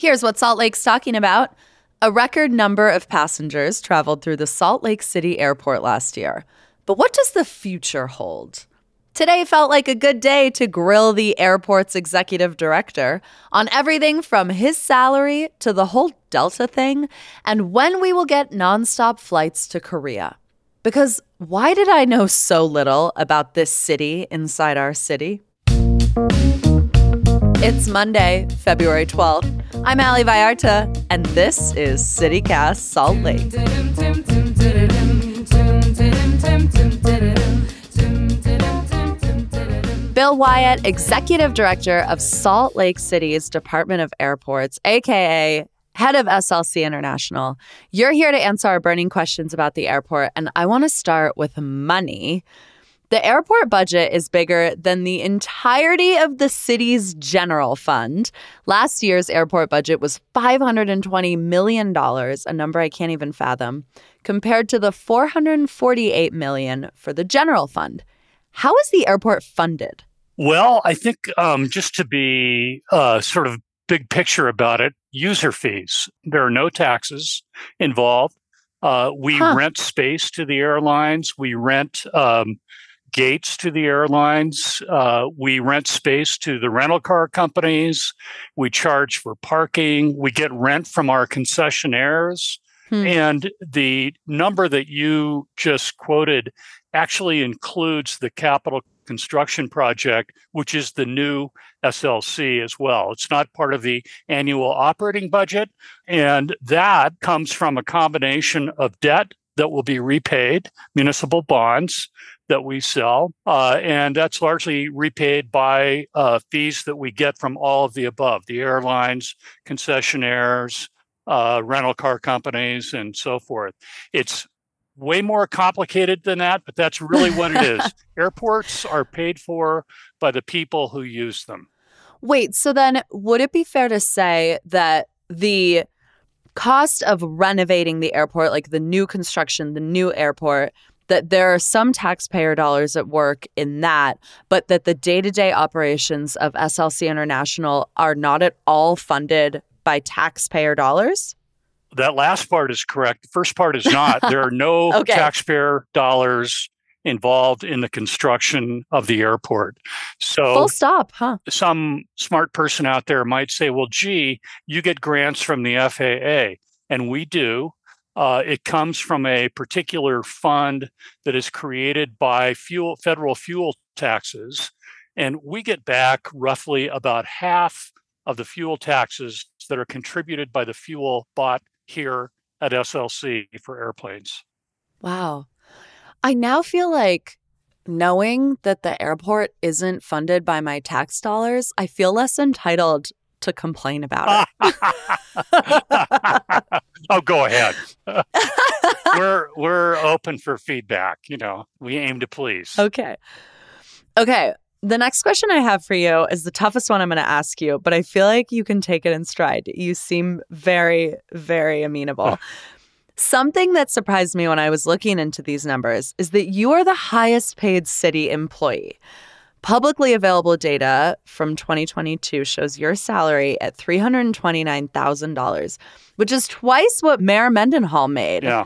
Here's what Salt Lake's talking about. A record number of passengers traveled through the Salt Lake City airport last year. But what does the future hold? Today felt like a good day to grill the airport's executive director on everything from his salary to the whole Delta thing and when we will get nonstop flights to Korea. Because why did I know so little about this city inside our city? It's Monday, February 12th. I'm Ali Vallarta, and this is CityCast Salt Lake. Bill Wyatt, Executive Director of Salt Lake City's Department of Airports, aka head of SLC International. You're here to answer our burning questions about the airport, and I want to start with money. The airport budget is bigger than the entirety of the city's general fund. Last year's airport budget was $520 million, a number I can't even fathom, compared to the 448 million for the general fund. How is the airport funded? Well, I think um, just to be uh, sort of big picture about it, user fees. There are no taxes involved. Uh, we huh. rent space to the airlines. We rent um, gates to the airlines. Uh, we rent space to the rental car companies. We charge for parking. We get rent from our concessionaires. Hmm. And the number that you just quoted actually includes the capital construction project, which is the new SLC as well. It's not part of the annual operating budget. And that comes from a combination of debt that will be repaid, municipal bonds that we sell. Uh, and that's largely repaid by uh, fees that we get from all of the above the airlines, concessionaires, uh, rental car companies, and so forth. It's way more complicated than that, but that's really what it is. Airports are paid for by the people who use them. Wait, so then would it be fair to say that the cost of renovating the airport, like the new construction, the new airport, that there are some taxpayer dollars at work in that, but that the day to day operations of SLC International are not at all funded by taxpayer dollars? that last part is correct. The first part is not. there are no okay. taxpayer dollars involved in the construction of the airport. So full stop, huh? Some smart person out there might say, well, gee, you get grants from the FAA. And we do. Uh, it comes from a particular fund that is created by fuel federal fuel taxes. And we get back roughly about half of the fuel taxes that are contributed by the fuel bought here at SLC for airplanes. Wow. I now feel like knowing that the airport isn't funded by my tax dollars, I feel less entitled to complain about it. oh, go ahead. we're we're open for feedback, you know. We aim to please. Okay. Okay. The next question I have for you is the toughest one I'm going to ask you, but I feel like you can take it in stride. You seem very, very amenable. Something that surprised me when I was looking into these numbers is that you are the highest paid city employee. Publicly available data from 2022 shows your salary at $329,000, which is twice what Mayor Mendenhall made. Yeah.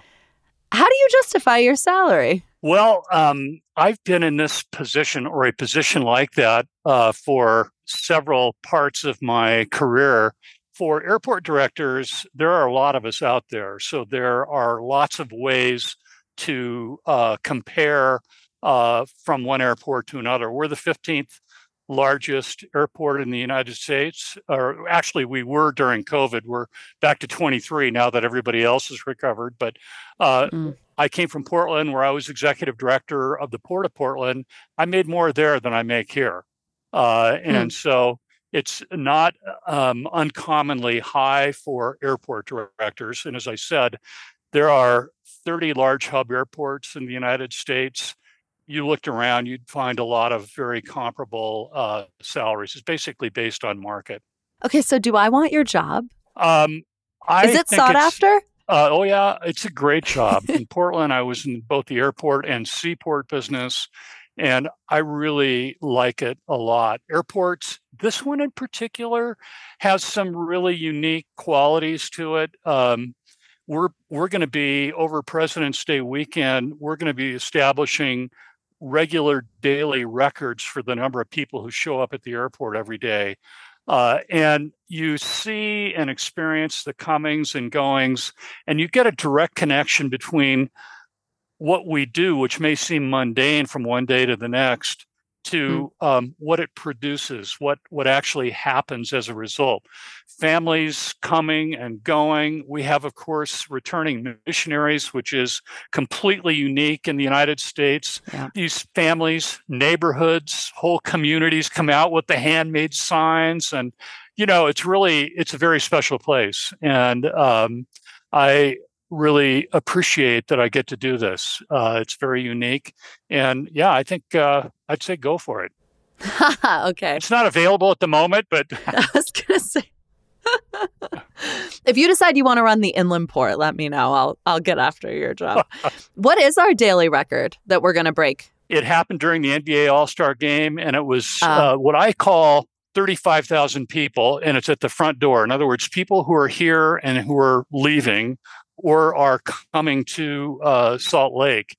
How do you justify your salary? Well, um, I've been in this position or a position like that uh, for several parts of my career. For airport directors, there are a lot of us out there. So there are lots of ways to uh, compare uh, from one airport to another. We're the 15th largest airport in the United States. Or actually, we were during COVID. We're back to 23 now that everybody else has recovered. But uh, mm. I came from Portland, where I was executive director of the Port of Portland. I made more there than I make here. Uh, and hmm. so it's not um, uncommonly high for airport directors. And as I said, there are 30 large hub airports in the United States. You looked around, you'd find a lot of very comparable uh, salaries. It's basically based on market. Okay, so do I want your job? Um, I Is it sought after? Uh, oh yeah, it's a great job. in Portland, I was in both the airport and seaport business, and I really like it a lot. Airports, this one in particular, has some really unique qualities to it. Um, we're we're going to be over President's Day weekend. We're going to be establishing regular daily records for the number of people who show up at the airport every day. Uh, and you see and experience the comings and goings, and you get a direct connection between what we do, which may seem mundane from one day to the next, to mm. um, what it produces, what what actually happens as a result. Families coming and going. We have, of course, returning missionaries, which is completely unique in the United States. Yeah. These families, neighborhoods, whole communities come out with the handmade signs, and you know, it's really it's a very special place. And um, I really appreciate that I get to do this. Uh, it's very unique. And yeah, I think uh, I'd say go for it. okay. It's not available at the moment, but I was going to say. if you decide you want to run the inland port, let me know. I'll I'll get after your job. what is our daily record that we're going to break? It happened during the NBA All Star Game, and it was uh, uh, what I call 35,000 people, and it's at the front door. In other words, people who are here and who are leaving or are coming to uh, Salt Lake.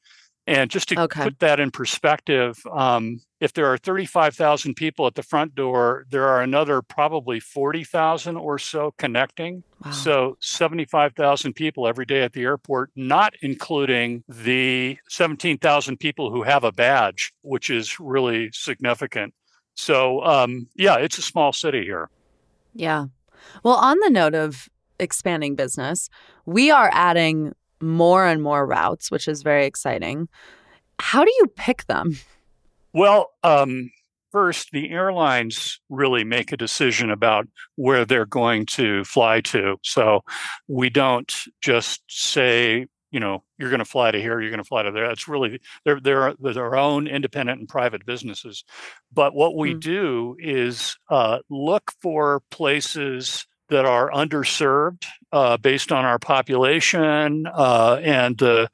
And just to okay. put that in perspective, um, if there are 35,000 people at the front door, there are another probably 40,000 or so connecting. Wow. So 75,000 people every day at the airport, not including the 17,000 people who have a badge, which is really significant. So, um, yeah, it's a small city here. Yeah. Well, on the note of expanding business. We are adding more and more routes, which is very exciting. How do you pick them? Well, um, first, the airlines really make a decision about where they're going to fly to. So we don't just say, you know, you're going to fly to here, you're going to fly to there. It's really they're they're they're their own independent and private businesses. But what we mm. do is uh, look for places that are underserved uh, based on our population uh, and the,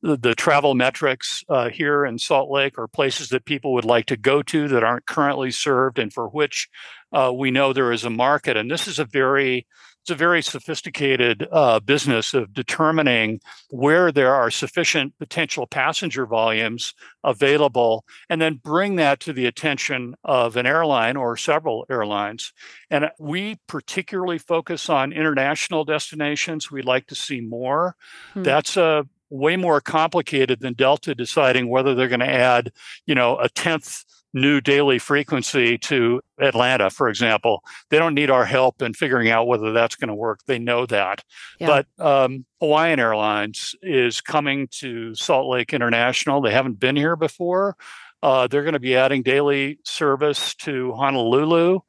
the travel metrics uh, here in Salt Lake are places that people would like to go to that aren't currently served and for which uh, we know there is a market. And this is a very it's a very sophisticated uh, business of determining where there are sufficient potential passenger volumes available and then bring that to the attention of an airline or several airlines. And we particularly focus on international destinations. We'd like to see more. Hmm. That's a way more complicated than Delta deciding whether they're going to add, you know, a tenth new daily frequency to Atlanta, for example. They don't need our help in figuring out whether that's going to work. They know that. Yeah. But um, Hawaiian Airlines is coming to Salt Lake International. They haven't been here before. Uh, they're going to be adding daily service to Honolulu.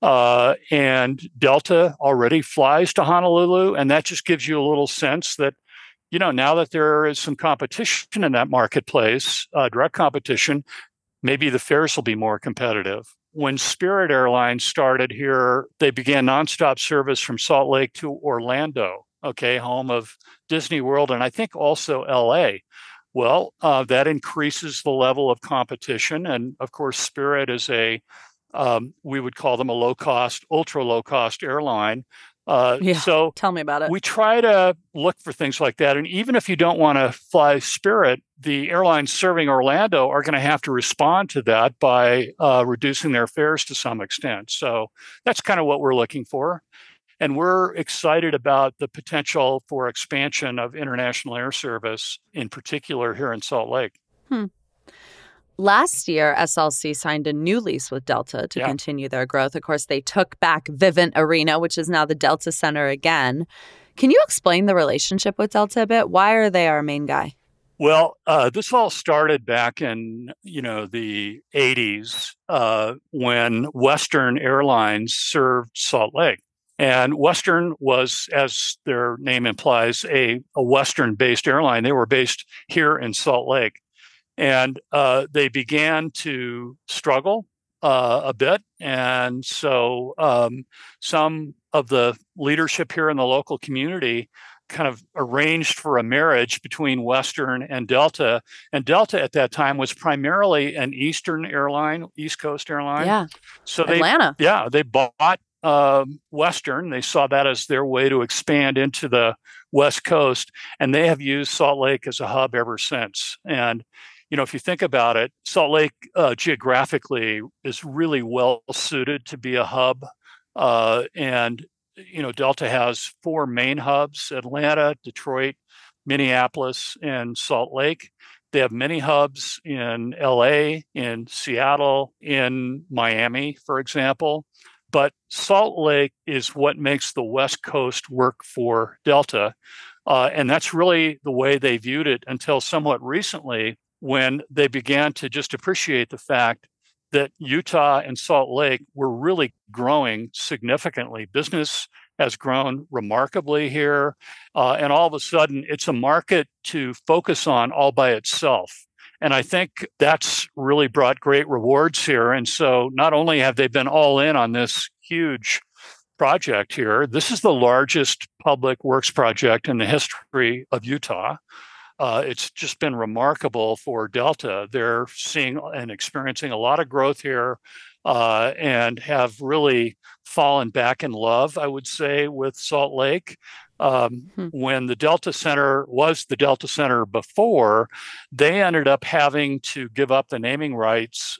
Uh, and Delta already flies to Honolulu. And that just gives you a little sense that you know, now that there is some competition in that marketplace, uh, direct competition, maybe the fares will be more competitive. When Spirit Airlines started here, they began nonstop service from Salt Lake to Orlando, okay, home of Disney World, and I think also LA. Well, uh, that increases the level of competition. And of course, Spirit is a, um, we would call them a low cost, ultra low cost airline. Uh, yeah, so tell me about it. We try to look for things like that. And even if you don't want to fly Spirit, the airlines serving Orlando are going to have to respond to that by uh, reducing their fares to some extent. So that's kind of what we're looking for. And we're excited about the potential for expansion of international air service, in particular here in Salt Lake. Hmm. Last year, SLC signed a new lease with Delta to yeah. continue their growth. Of course, they took back Vivint Arena, which is now the Delta Center again. Can you explain the relationship with Delta a bit? Why are they our main guy? Well, uh, this all started back in you know the '80s uh, when Western Airlines served Salt Lake, and Western was, as their name implies, a, a Western-based airline. They were based here in Salt Lake, and uh, they began to struggle uh, a bit. And so um, some of the leadership here in the local community kind of arranged for a marriage between Western and Delta. And Delta at that time was primarily an Eastern airline, East Coast airline. Yeah. So they, Atlanta. Yeah, they bought uh, Western. They saw that as their way to expand into the West Coast, and they have used Salt Lake as a hub ever since. And you know, if you think about it, Salt Lake uh, geographically is really well suited to be a hub. Uh, and, you know, Delta has four main hubs Atlanta, Detroit, Minneapolis, and Salt Lake. They have many hubs in LA, in Seattle, in Miami, for example. But Salt Lake is what makes the West Coast work for Delta. Uh, and that's really the way they viewed it until somewhat recently when they began to just appreciate the fact that Utah and Salt Lake were really growing significantly. Business has grown remarkably here. Uh, and all of a sudden, it's a market to focus on all by itself. And I think that's really brought great rewards here. And so not only have they been all in on this huge project here, this is the largest public works project in the history of Utah. Uh, it's just been remarkable for Delta. They're seeing and experiencing a lot of growth here uh, and have really fallen back in love, I would say, with Salt Lake. Um, hmm. When the Delta Center was the Delta Center before, they ended up having to give up the naming rights.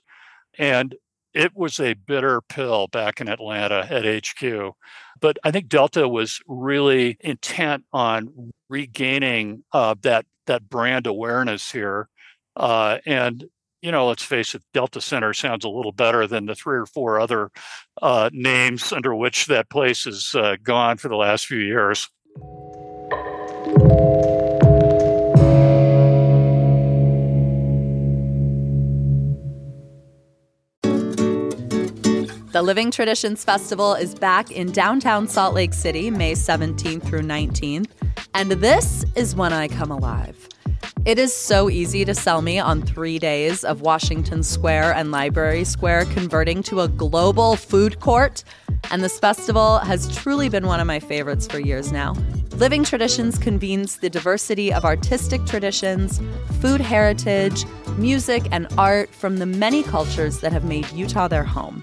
And it was a bitter pill back in Atlanta at HQ. But I think Delta was really intent on regaining uh, that that brand awareness here. Uh, and you know, let's face it, Delta Center sounds a little better than the three or four other uh, names under which that place has uh, gone for the last few years. The Living Traditions Festival is back in downtown Salt Lake City, May 17th through 19th. And this is when I come alive. It is so easy to sell me on three days of Washington Square and Library Square converting to a global food court. And this festival has truly been one of my favorites for years now. Living Traditions convenes the diversity of artistic traditions, food heritage, music, and art from the many cultures that have made Utah their home.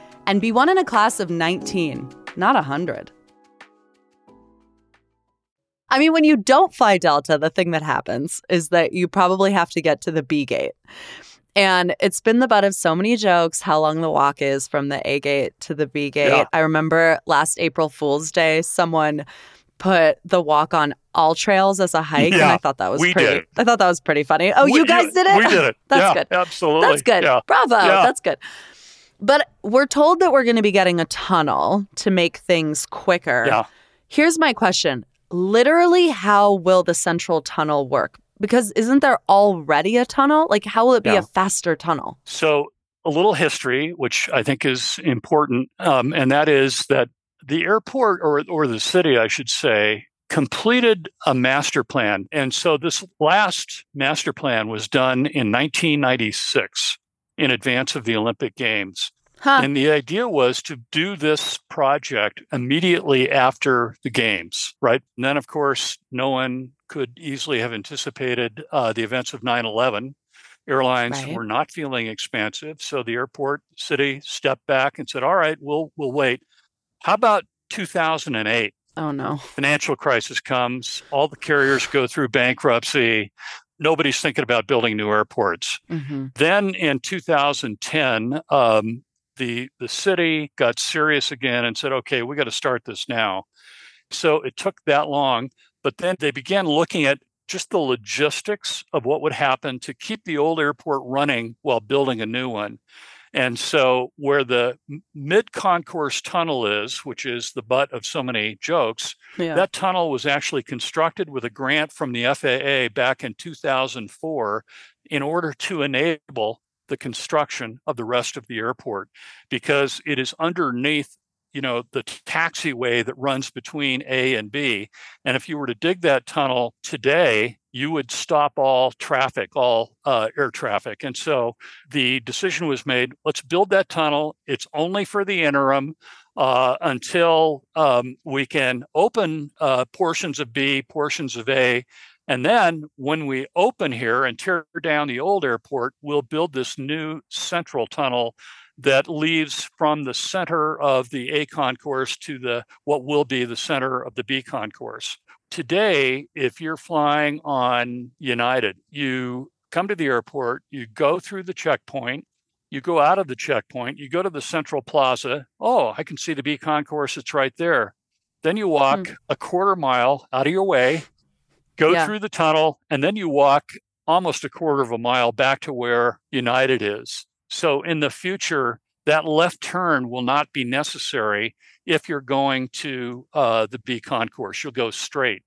and be one in a class of 19, not 100. I mean, when you don't fly Delta, the thing that happens is that you probably have to get to the B gate. And it's been the butt of so many jokes how long the walk is from the A gate to the B gate. Yeah. I remember last April Fool's Day, someone put the walk on AllTrails as a hike, Yeah, and I thought that was pretty. I thought that was pretty funny. Oh, We- you guys did it. We did it. That's Yeah, good. Absolutely. That's good. Bravo. That's good. But we're told that we're going to be getting a tunnel to make things quicker. Yeah. Here's my question. Literally, how will the central tunnel work? Because isn't there already a tunnel? Like, how will it be Yeah. a faster tunnel? So, a little history, which I think is important, um, and that is that the airport or or the city, I should say, completed a master plan, and so this last master plan was done in 1996, in advance of the Olympic Games. Huh. And the idea was to do this project immediately after the games, right? And then, of course, no one could easily have anticipated uh, the events of 9 11. Airlines Right. were not feeling expansive. So the airport city stepped back and said, all right, we'll, we'll wait. How about 2008? oh, no. Financial crisis comes, all the carriers go through bankruptcy. Nobody's thinking about building new airports. hmm Then in 2010, um, the the city got serious again and said, "Okay, we got to start this now." So it took that long, but then they began looking at just the logistics of what would happen to keep the old airport running while building a new one. And so, where the mid concourse tunnel is, which is the butt of so many jokes, Yeah. that tunnel was actually constructed with a grant from the FAA back in 2004 in order to enable the construction of the rest of the airport because it is underneath you know the taxiway that runs between A and B and if you were to dig that tunnel today you would stop all traffic all uh, air traffic and so the decision was made let's build that tunnel it's only for the interim uh, until um, we can open uh, portions of B, portions of A. And then when we open here and tear down the old airport, we'll build this new central tunnel that leaves from the center of the A concourse to the what will be the center of the B concourse. Today, if you're flying on United, you come to the airport, you go through the checkpoint, you go out of the checkpoint, you go to the central plaza. Oh, I can see the B concourse, it's right there. Then you mm-hmm. walk a quarter mile out of your way, go Yeah. through the tunnel, and then you walk almost a quarter of a mile back to where United is. So in the future, that left turn will not be necessary if you're going to uh, the B concourse. You'll go straight.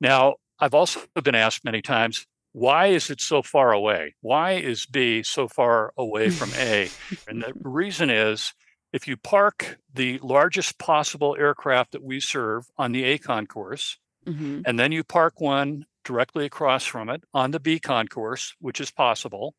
Now, I've also been asked many times, why is it so far away? Why is B so far away from A? and the reason is if you park the largest possible aircraft that we serve on the A concourse, hmm and then you park one directly across from it on the B concourse, which is possible.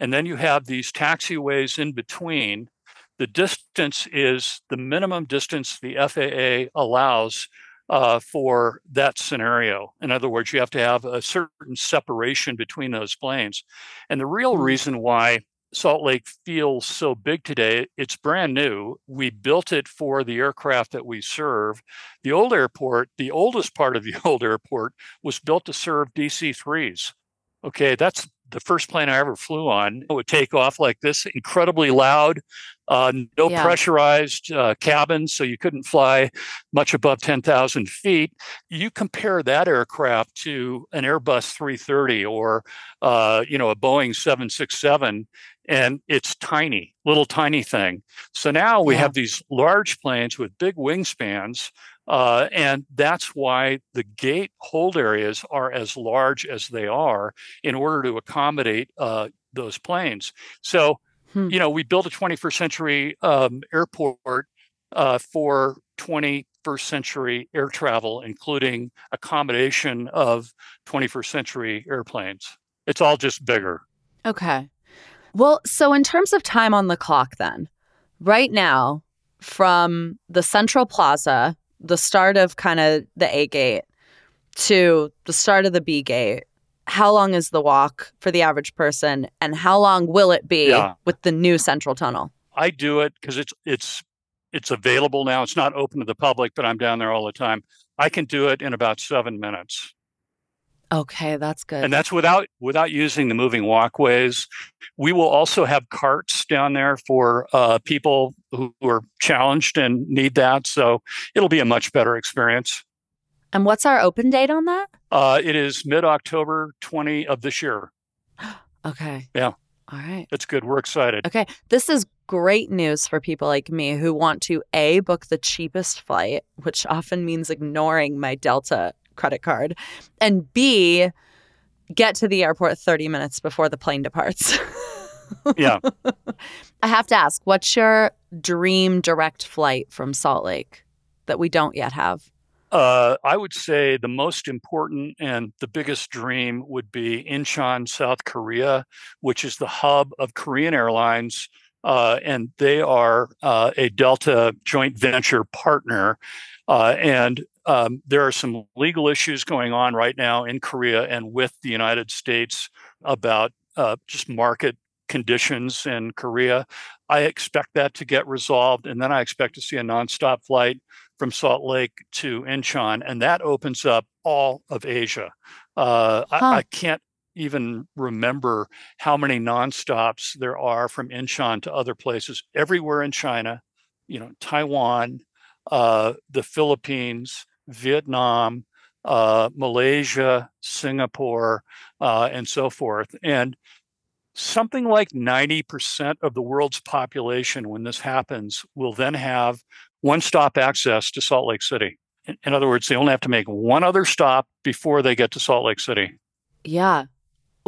And then you have these taxiways in between. The distance is the minimum distance the FAA allows uh, for that scenario. In other words, you have to have a certain separation between those planes. And the real Hmm. reason why Salt Lake feels so big today, it's brand new. We built it for the aircraft that we serve. The old airport, the oldest part of the old airport, was built to serve DC 3s. Okay, that's the first plane I ever flew on. It would take off like this, incredibly loud, uh, no Yeah. pressurized uh, cabins, so you couldn't fly much above 10,000 feet. You compare that aircraft to an Airbus 330 or, uh, you know, a Boeing 767, and it's tiny, little tiny thing. So now we Yeah. have these large planes with big wingspans uh, and that's why the gate hold areas are as large as they are in order to accommodate uh, those planes. So, Hmm. you know, we built a 21st century um, airport uh, for 21st century air travel, including accommodation of 21st century airplanes. It's all just bigger. Okay. Well, so in terms of time on the clock, then, right now, from the Central Plaza, the start of kind of the A gate to the start of the B gate, how long is the walk for the average person? And how long will it be Yeah. with the new Central Tunnel? I do it because it's it's it's available now. It's not open to the public, but I'm down there all the time. I can do it in about seven minutes. Okay, that's good. and that's without without using the moving walkways. We will also have carts down there for uh, people who are challenged and need that. So it'll be a much better experience. And what's our open date on that? Uh, it is mid October 20 of this year. okay. Yeah. All right. It's good. We're excited. Okay. This is great news for people like me who want to A, book the cheapest flight, which often means ignoring my Delta credit card, and B, get to the airport 30 minutes before the plane departs. yeah. I have to ask, what's your dream direct flight from Salt Lake that we don't yet have? Uh, I would say the most important and the biggest dream would be Incheon, South Korea, which is the hub of Korean Airlines. Uh, and they are uh, a Delta joint venture partner. Uh, and um, there are some legal issues going on right now in Korea and with the United States about uh, just market conditions in Korea. I expect that to get resolved, and then I expect to see a nonstop flight from Salt Lake to Incheon, and that opens up all of Asia. Uh, huh. I, I, can't even remember how many nonstops there are from Incheon to other places. Everywhere in China, you know, Taiwan, uh, the Philippines, Vietnam, uh, Malaysia, Singapore, uh, and so forth. And something like 90% of the world's population, when this happens, will then have one stop access to Salt Lake City. In, in other words, they only have to make one other stop before they get to Salt Lake City. Yeah.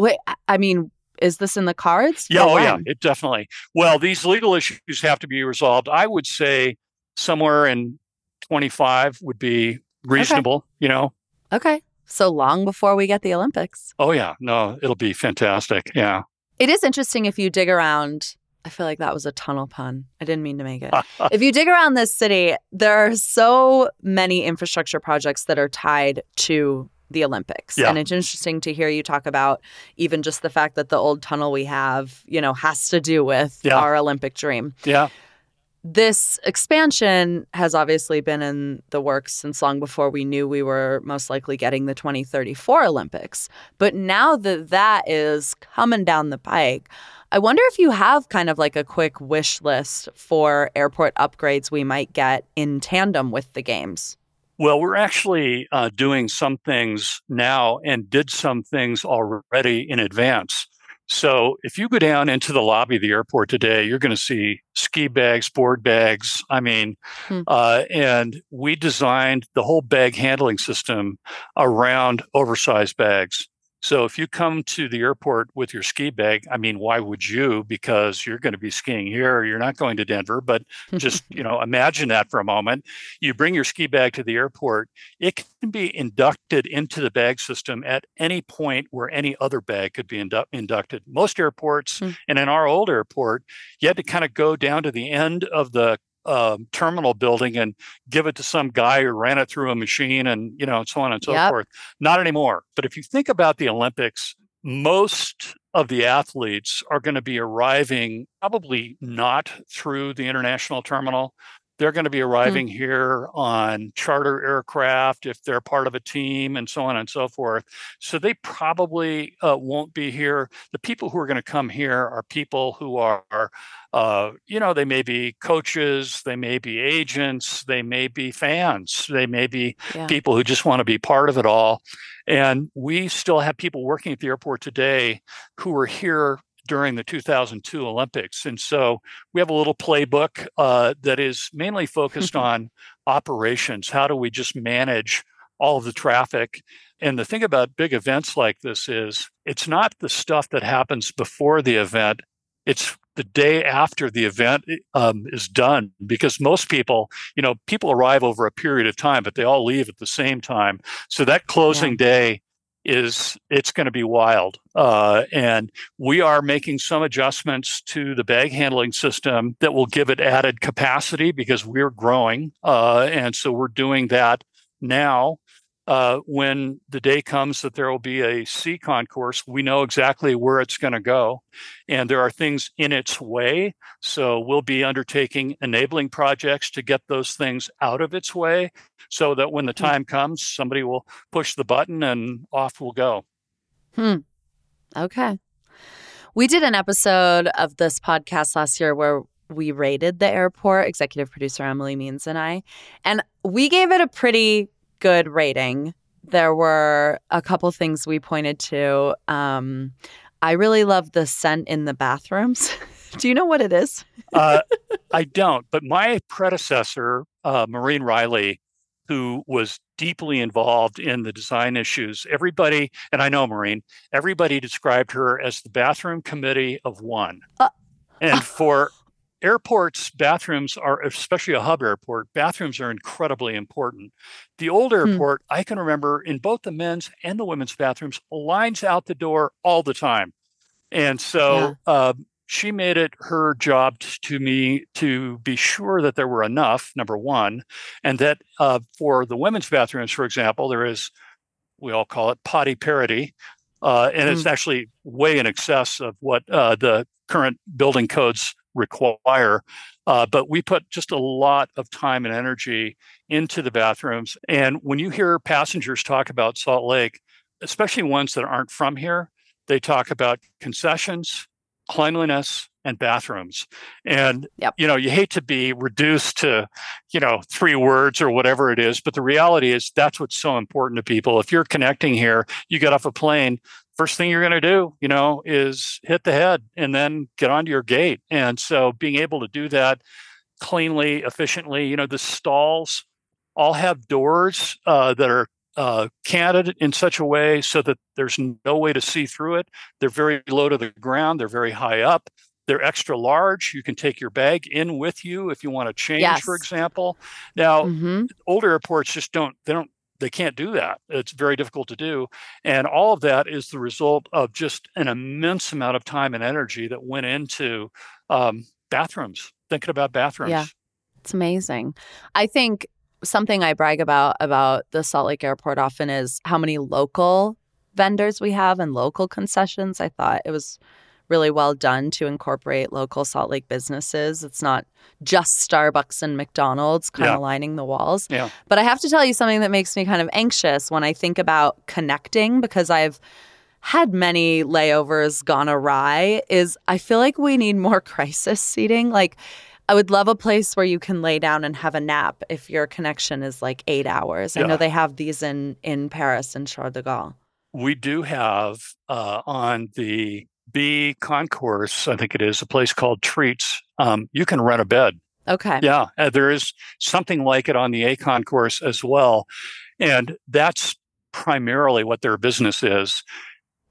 Wait, I mean, is this in the cards? Yeah, oh, yeah, it definitely. Well, these legal issues have to be resolved. I would say somewhere in 25 would be reasonable, okay. you know? Okay. So long before we get the Olympics. Oh, yeah. No, it'll be fantastic. Yeah. It is interesting if you dig around I feel like that was a tunnel pun. I didn't mean to make it. if you dig around this city, there are so many infrastructure projects that are tied to the Olympics. Yeah. And it's interesting to hear you talk about even just the fact that the old tunnel we have, you know, has to do with yeah. our Olympic dream. Yeah. This expansion has obviously been in the works since long before we knew we were most likely getting the 2034 Olympics. But now that that is coming down the pike, I wonder if you have kind of like a quick wish list for airport upgrades we might get in tandem with the games. Well, we're actually uh, doing some things now and did some things already in advance. So if you go down into the lobby of the airport today, you're going to see ski bags, board bags. I mean, hmm. uh, and we designed the whole bag handling system around oversized bags. So if you come to the airport with your ski bag, I mean, why would you? Because you're going to be skiing here, you're not going to Denver, but just, you know, imagine that for a moment. You bring your ski bag to the airport, it can be inducted into the bag system at any point where any other bag could be indu- inducted. Most airports, hmm. and in our old airport, you had to kind of go down to the end of the um, terminal building and give it to some guy who ran it through a machine and you know and so on and so yep. forth. Not anymore. But if you think about the olympics most of the athletes are going to be arriving probably not through the international terminal they're going to be hmm. arriving mm-hmm. here on charter aircraft if they're part of a team and so on and so forth. So they probably uh, won't be here. The people who are going to come here are people who are, uh, you know, they may be coaches, they may be agents, they may be fans, they may be yeah. people who just want to be part of it all. And we still have people working at the airport today who are here during the 2002 Olympics. And so we have a little playbook uh, that is mainly focused on operations. How do we just manage all of the traffic? And the thing about big events like this is it's not the stuff that happens before the event, it's the day after the event um, is done because most people you know people arrive over a period of time but they all leave at the same time so that closing yeah. day is it's going to be wild. Uh, and we are making some adjustments to the bag handling system that will give it added capacity because we're growing. Uh, and so we're doing that now uh, when the day comes that there will be a C concourse, we know exactly where it's going to go. And there are things in its way. So we'll be undertaking enabling projects to get those things out of its way so that when the hmm. time comes, somebody will push the button and off we'll go. Hmm. Okay. We did an episode of this podcast last year where we rated the airport, executive producer Emily Means and I, and we gave it a pretty good rating. There were a couple things we pointed to. Um, I really love the scent in the bathrooms. Do you know what it is? uh, I don't, but my predecessor, uh, Maureen Riley, who was deeply involved in the design issues, everybody, and I know Maureen, everybody described her as the bathroom committee of one. Uh, and for airports, bathrooms are, especially a hub airport, bathrooms are incredibly important. The old hmm. airport, hmm. I can remember in both the men's and the women's bathrooms, lines out the door all the time. And so yeah. uh, she made it her job to me to be sure that there were enough, number one, and that uh, for the women's bathrooms, for example, there is, we all call it potty parity. Uh, and mm. it's actually way in excess of what uh, the current building codes require. Uh, but we put just a lot of time and energy into the bathrooms. And when you hear passengers talk about Salt Lake, especially ones that aren't from here, they talk about concessions, cleanliness, and bathrooms. And yep. you know, you hate to be reduced to, you know, three words or whatever it is, but the reality is that's what's so important to people. If you're connecting here, you get off a plane, first thing you're going to do, you know, is hit the head and then get onto your gate. And so being able to do that cleanly, efficiently, you know, the stalls all have doors uh, that are uh, canted in such a way so that there's no way to see through it. They're very low to the ground. They're very high up. They're extra large. You can take your bag in with you if you want to change, yes. for example. Now, mm-hmm. older airports just don't. They don't they can't do that. It's very difficult to do. And all of that is the result of just an immense amount of time and energy that went into um, bathrooms, thinking about bathrooms. Yeah, it's amazing. I think something I brag about about the Salt Lake Airport often is how many local vendors we have and local concessions. I thought it was really well done to incorporate local Salt Lake businesses. It's not just Starbucks and McDonald's kind yeah. of lining the walls. Yeah. But I have to tell you something that makes me kind of anxious when I think about connecting because I've had many layovers gone awry is I feel like we need more crisis seating. Like I would love a place where you can lay down and have a nap if your connection is like eight hours. Yeah. I know they have these in in Paris and Charles de Gaulle. We do have uh, on the B concourse, I think it is, a place called Treats. Um, you can rent a bed. Okay. Yeah, uh, there is something like it on the A concourse as well. And that's primarily what their business is.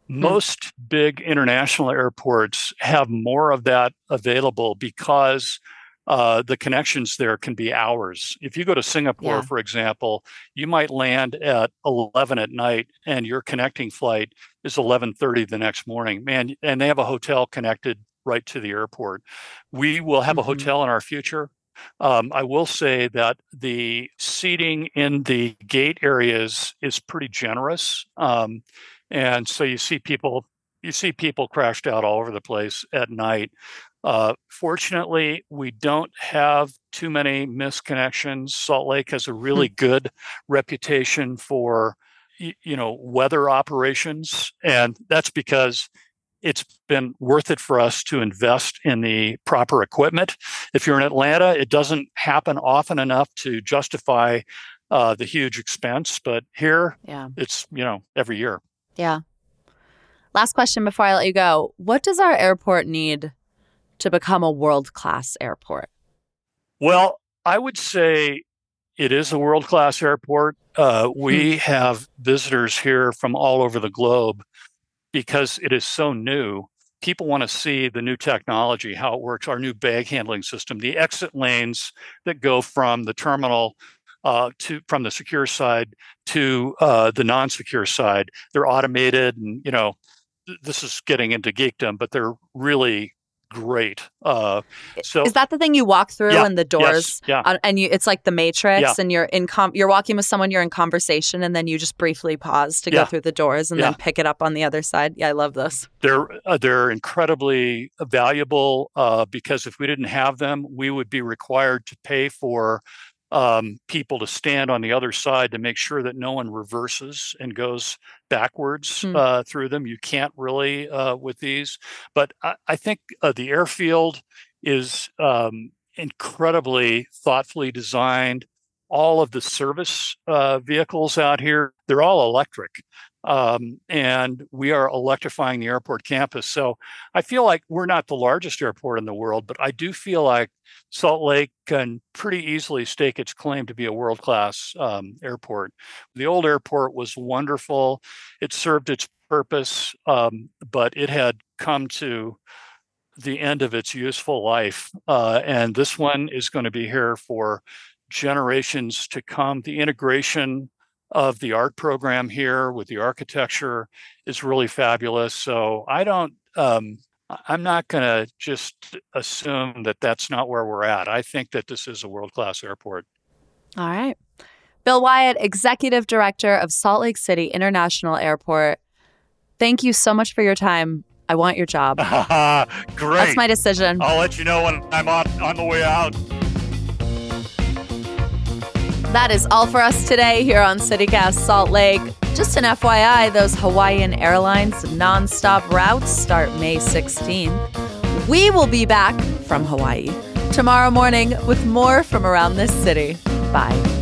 Hmm. Most big international airports have more of that available because uh, the connections there can be hours. If you go to Singapore, yeah. for example, you might land at 11 at night, and your connecting flight is 11:30 the next morning. Man, and they have a hotel connected right to the airport. We will have mm-hmm. a hotel in our future. Um, I will say that the seating in the gate areas is pretty generous, um, and so you see people you see people crashed out all over the place at night. Uh, fortunately, we don't have too many misconnections. Salt Lake has a really hmm. good reputation for, you know, weather operations, and that's because it's been worth it for us to invest in the proper equipment. If you're in Atlanta, it doesn't happen often enough to justify uh, the huge expense, but here, yeah. it's you know every year. Yeah. Last question before I let you go: What does our airport need to become a world class airport? Well, I would say it is a world class airport. Uh, we hmm. have visitors here from all over the globe because it is so new. People want to see the new technology, how it works, our new bag handling system, the exit lanes that go from the terminal uh, to from the secure side to uh, the non-secure side. They're automated, and you know, th- this is getting into geekdom, but they're really great. Uh, so is that the thing you walk through yeah, and the doors? Yes, yeah. Uh, and you, it's like the Matrix, yeah. and you're in com- you're walking with someone, you're in conversation, and then you just briefly pause to yeah. go through the doors and then pick it up on the other side. Yeah, I love this. They're uh, they're incredibly valuable uh, because if we didn't have them, we would be required to pay for um, people to stand on the other side to make sure that no one reverses and goes backwards hmm. uh, through them. You can't really uh, with these, but I, I think uh, the airfield is um, incredibly thoughtfully designed. all of the service uh, vehicles out here, they're all electric. Um, and we are electrifying the airport campus. So I feel like we're not the largest airport in the world, but I do feel like Salt Lake can pretty easily stake its claim to be a world class um, airport. The old airport was wonderful, it served its purpose, um, but it had come to the end of its useful life. Uh, and this one is going to be here for generations to come. The integration of the art program here with the architecture is really fabulous. So I don't, um, I'm not going to just assume that that's not where we're at. I think that this is a world class airport. All right. Bill Wyatt, Executive Director of Salt Lake City International Airport. Thank you so much for your time. I want your job. Great. That's my decision. I'll let you know when I'm on, on the way out. That is all for us today here on CityCast Salt Lake. Just an FYI, those Hawaiian Airlines nonstop routes start May 16th. We will be back from Hawaii tomorrow morning with more from around this city. Bye.